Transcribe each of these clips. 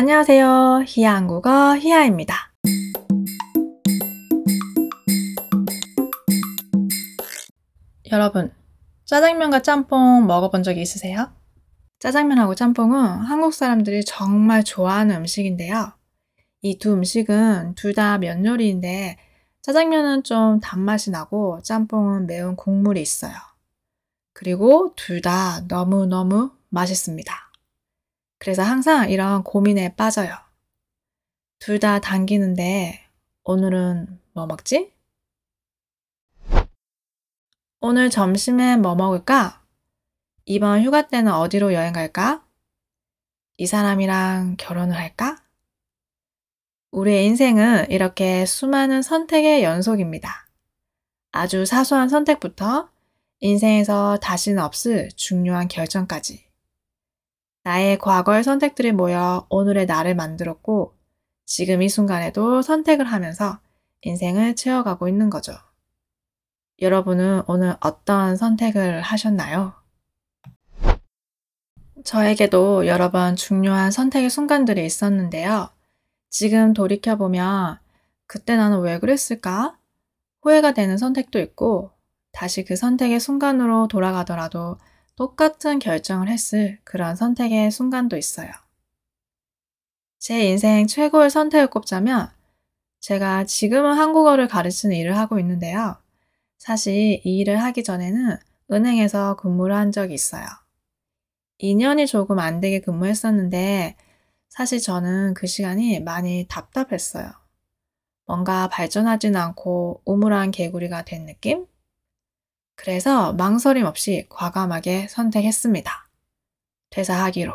안녕하세요. 히야 한국어 히야입니다. 여러분, 짜장면과 짬뽕 먹어본 적 있으세요? 짜장면하고 짬뽕은 한국 사람들이 정말 좋아하는 음식인데요. 이 두 음식은 둘 다 면 요리인데 짜장면은 좀 단맛이 나고 짬뽕은 매운 국물이 있어요. 그리고 둘 다 너무너무 맛있습니다. 그래서 항상 이런 고민에 빠져요. 둘 다 당기는데 오늘은 뭐 먹지? 오늘 점심에 뭐 먹을까? 이번 휴가 때는 어디로 여행 갈까? 이 사람이랑 결혼을 할까? 우리의 인생은 이렇게 수많은 선택의 연속입니다. 아주 사소한 선택부터 인생에서 다시는 없을 중요한 결정까지. 나의 과거의 선택들이 모여 오늘의 나를 만들었고, 지금 이 순간에도 선택을 하면서 인생을 채워가고 있는 거죠. 여러분은 오늘 어떤 선택을 하셨나요? 저에게도 여러 번 중요한 선택의 순간들이 있었는데요. 지금 돌이켜보면 그때 나는 왜 그랬을까? 후회가 되는 선택도 있고 다시 그 선택의 순간으로 돌아가더라도 똑같은 결정을 했을 그런 선택의 순간도 있어요. 제 인생 최고의 선택을 꼽자면 제가 지금은 한국어를 가르치는 일을 하고 있는데요. 사실 이 일을 하기 전에는 은행에서 근무를 한 적이 있어요. 2년이 조금 안 되게 근무했었는데 사실 저는 그 시간이 많이 답답했어요. 뭔가 발전하진 않고 우물한 개구리가 된 느낌? 그래서 망설임 없이 과감하게 선택했습니다. 퇴사하기로.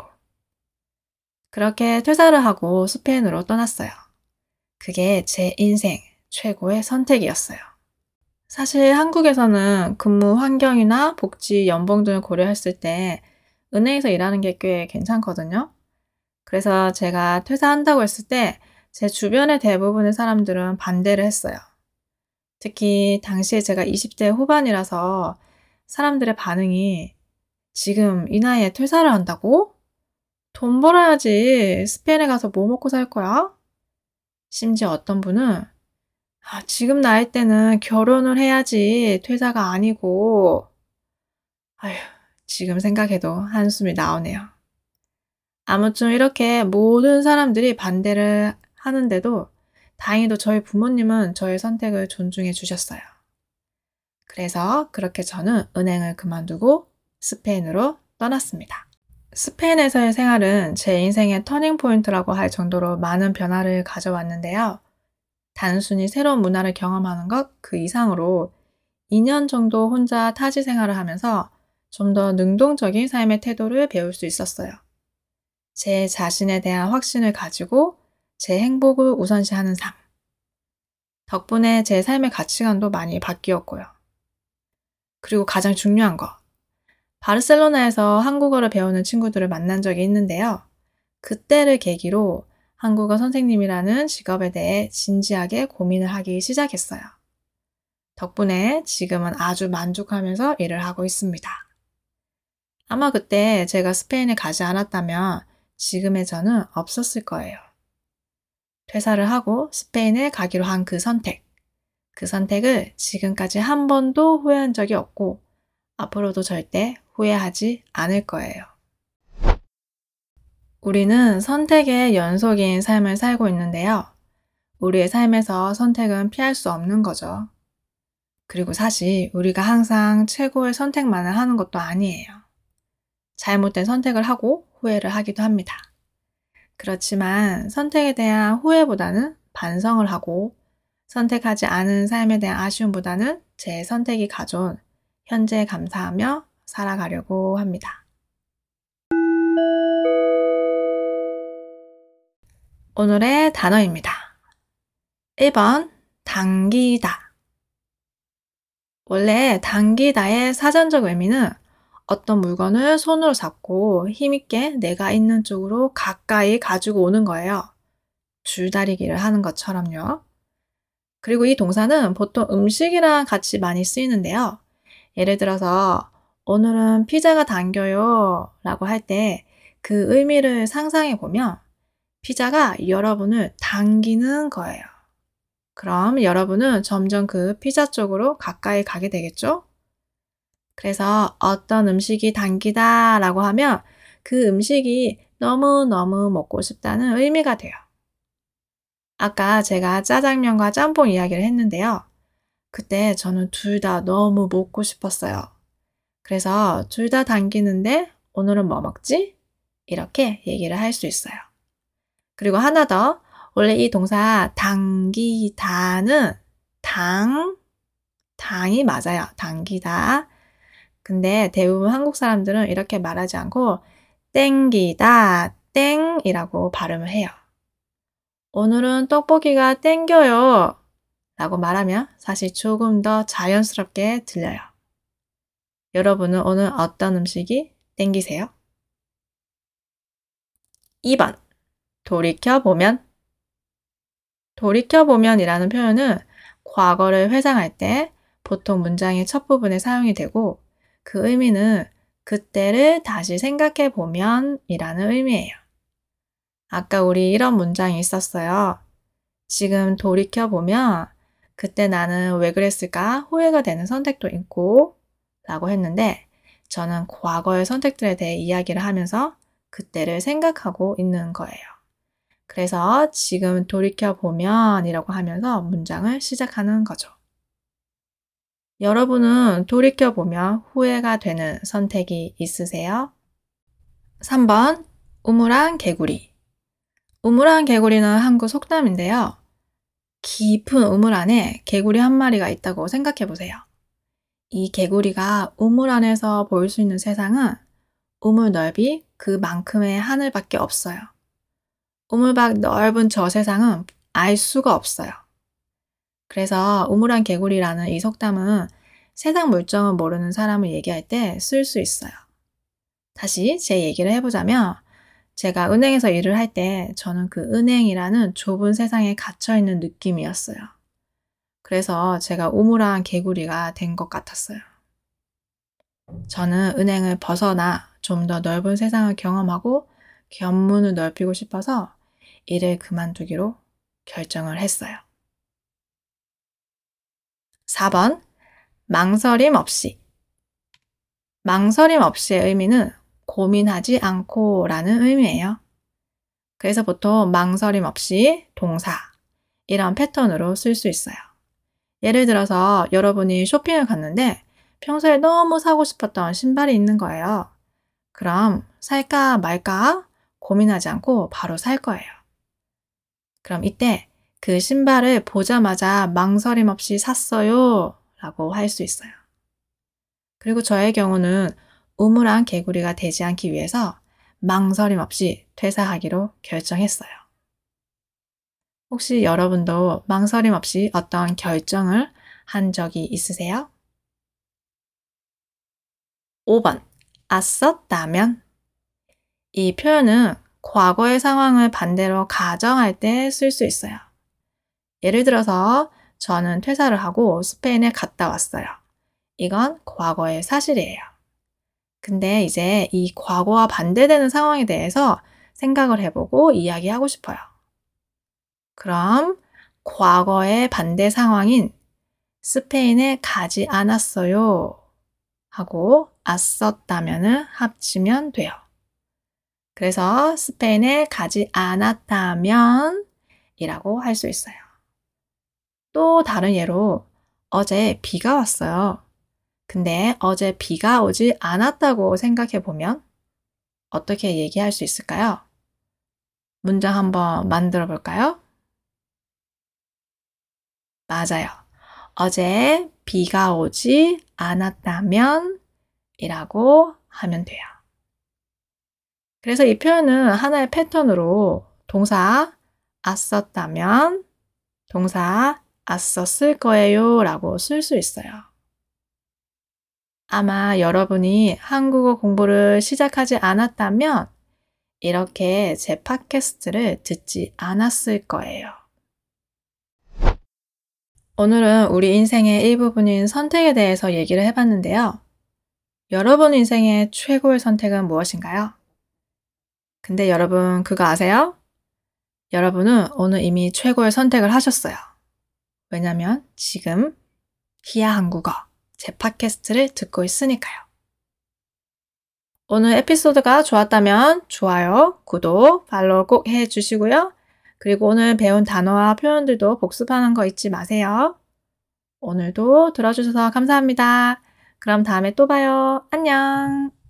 그렇게 퇴사를 하고 스페인으로 떠났어요. 그게 제 인생 최고의 선택이었어요. 사실 한국에서는 근무 환경이나 복지, 연봉 등을 고려했을 때 은행에서 일하는 게 꽤 괜찮거든요. 그래서 제가 퇴사한다고 했을 때 제 주변의 대부분의 사람들은 반대를 했어요. 특히 당시에 제가 20대 후반이라서 사람들의 반응이 지금 이 나이에 퇴사를 한다고? 돈 벌어야지. 스페인에 가서 뭐 먹고 살 거야? 심지어 어떤 분은 아, 지금 나이 때는 결혼을 해야지 퇴사가 아니고 아휴, 지금 생각해도 한숨이 나오네요. 아무튼 이렇게 모든 사람들이 반대를 하는데도 다행히도 저희 부모님은 저의 선택을 존중해 주셨어요. 그래서 그렇게 저는 은행을 그만두고 스페인으로 떠났습니다. 스페인에서의 생활은 제 인생의 터닝 포인트라고 할 정도로 많은 변화를 가져왔는데요. 단순히 새로운 문화를 경험하는 것 그 이상으로 2년 정도 혼자 타지 생활을 하면서 좀 더 능동적인 삶의 태도를 배울 수 있었어요. 제 자신에 대한 확신을 가지고 제 행복을 우선시하는 삶. 덕분에 제 삶의 가치관도 많이 바뀌었고요. 그리고 가장 중요한 거. 바르셀로나에서 한국어를 배우는 친구들을 만난 적이 있는데요. 그때를 계기로 한국어 선생님이라는 직업에 대해 진지하게 고민을 하기 시작했어요. 덕분에 지금은 아주 만족하면서 일을 하고 있습니다. 아마 그때 제가 스페인에 가지 않았다면 지금의 저는 없었을 거예요. 퇴사를 하고 스페인에 가기로 한 그 선택. 그 선택을 지금까지 한 번도 후회한 적이 없고 앞으로도 절대 후회하지 않을 거예요. 우리는 선택의 연속인 삶을 살고 있는데요. 우리의 삶에서 선택은 피할 수 없는 거죠. 그리고 사실 우리가 항상 최고의 선택만을 하는 것도 아니에요. 잘못된 선택을 하고 후회를 하기도 합니다. 그렇지만 선택에 대한 후회보다는 반성을 하고 선택하지 않은 삶에 대한 아쉬움보다는 제 선택이 가져온 현재 감사하며 살아가려고 합니다. 오늘의 단어입니다. 1번, 당기다. 원래 당기다의 사전적 의미는 어떤 물건을 손으로 잡고 힘있게 내가 있는 쪽으로 가까이 가지고 오는 거예요. 줄다리기를 하는 것처럼요. 그리고 이 동사는 보통 음식이랑 같이 많이 쓰이는데요. 예를 들어서 오늘은 피자가 당겨요 라고 할 때 그 의미를 상상해 보면 피자가 여러분을 당기는 거예요. 그럼 여러분은 점점 그 피자 쪽으로 가까이 가게 되겠죠? 그래서 어떤 음식이 당기다 라고 하면 그 음식이 너무너무 먹고 싶다는 의미가 돼요. 아까 제가 짜장면과 짬뽕 이야기를 했는데요. 그때 저는 둘 다 너무 먹고 싶었어요. 그래서 둘 다 당기는데 오늘은 뭐 먹지? 이렇게 얘기를 할 수 있어요. 그리고 하나 더. 원래 이 동사 당기다는 당, 당이 맞아요. 당기다. 근데 대부분 한국 사람들은 이렇게 말하지 않고 땡기다, 땡이라고 발음을 해요. 오늘은 떡볶이가 땡겨요. 라고 말하면 사실 조금 더 자연스럽게 들려요. 여러분은 오늘 어떤 음식이 땡기세요? 2번. 돌이켜보면. 돌이켜보면이라는 표현은 과거를 회상할 때 보통 문장의 첫 부분에 사용이 되고 그 의미는 그때를 다시 생각해 보면 이라는 의미예요. 아까 우리 이런 문장이 있었어요. 지금 돌이켜 보면 그때 나는 왜 그랬을까 후회가 되는 선택도 있고 라고 했는데 저는 과거의 선택들에 대해 이야기를 하면서 그때를 생각하고 있는 거예요. 그래서 지금 돌이켜 보면 이라고 하면서 문장을 시작하는 거죠. 여러분은 돌이켜보며 후회가 되는 선택이 있으세요? 3번, 우물안 개구리. 우물안 개구리는 한국 속담인데요. 깊은 우물 안에 개구리 한 마리가 있다고 생각해 보세요. 이 개구리가 우물 안에서 볼 수 있는 세상은 우물 넓이 그만큼의 하늘밖에 없어요. 우물 밖 넓은 저 세상은 알 수가 없어요. 그래서 우물안 개구리라는 이 속담은 세상 물정을 모르는 사람을 얘기할 때 쓸 수 있어요. 다시 제 얘기를 해보자면 제가 은행에서 일을 할 때 저는 그 은행이라는 좁은 세상에 갇혀 있는 느낌이었어요. 그래서 제가 우물안 개구리가 된 것 같았어요. 저는 은행을 벗어나 좀 더 넓은 세상을 경험하고 견문을 넓히고 싶어서 일을 그만두기로 결정을 했어요. 4번, 망설임 없이. 망설임 없이의 의미는 고민하지 않고 라는 의미예요. 그래서 보통 망설임 없이 동사, 이런 패턴으로 쓸 수 있어요. 예를 들어서 여러분이 쇼핑을 갔는데 평소에 너무 사고 싶었던 신발이 있는 거예요. 그럼 살까 말까 고민하지 않고 바로 살 거예요. 그럼 이때 그 신발을 보자마자 망설임 없이 샀어요. 라고 할 수 있어요. 그리고 저의 경우는 우물안 개구리가 되지 않기 위해서 망설임 없이 퇴사하기로 결정했어요. 혹시 여러분도 망설임 없이 어떤 결정을 한 적이 있으세요? 5번. 아썼다면. 이 표현은 과거의 상황을 반대로 가정할 때 쓸 수 있어요. 예를 들어서 저는 퇴사를 하고 스페인에 갔다 왔어요. 이건 과거의 사실이에요. 근데 이제 이 과거와 반대되는 상황에 대해서 생각을 해보고 이야기하고 싶어요. 그럼 과거의 반대 상황인 스페인에 가지 않았어요. 하고 왔었다면을 합치면 돼요. 그래서 스페인에 가지 않았다면 이라고 할 수 있어요. 또 다른 예로 어제 비가 왔어요. 근데 어제 비가 오지 않았다고 생각해 보면 어떻게 얘기할 수 있을까요? 문장 한번 만들어 볼까요? 맞아요. 어제 비가 오지 않았다면 이라고 하면 돼요. 그래서 이 표현은 하나의 패턴으로 동사 왔었다면 동사 아썼을 거예요 라고 쓸 수 있어요. 아마 여러분이 한국어 공부를 시작하지 않았다면 이렇게 제 팟캐스트를 듣지 않았을 거예요. 오늘은 우리 인생의 일부분인 선택에 대해서 얘기를 해봤는데요. 여러분 인생의 최고의 선택은 무엇인가요? 근데 여러분 그거 아세요? 여러분은 오늘 이미 최고의 선택을 하셨어요. 왜냐면 지금 히야 한국어 제 팟캐스트를 듣고 있으니까요. 오늘 에피소드가 좋았다면 좋아요, 구독, 팔로우 꼭 해주시고요. 그리고 오늘 배운 단어와 표현들도 복습하는 거 잊지 마세요. 오늘도 들어주셔서 감사합니다. 그럼 다음에 또 봐요. 안녕.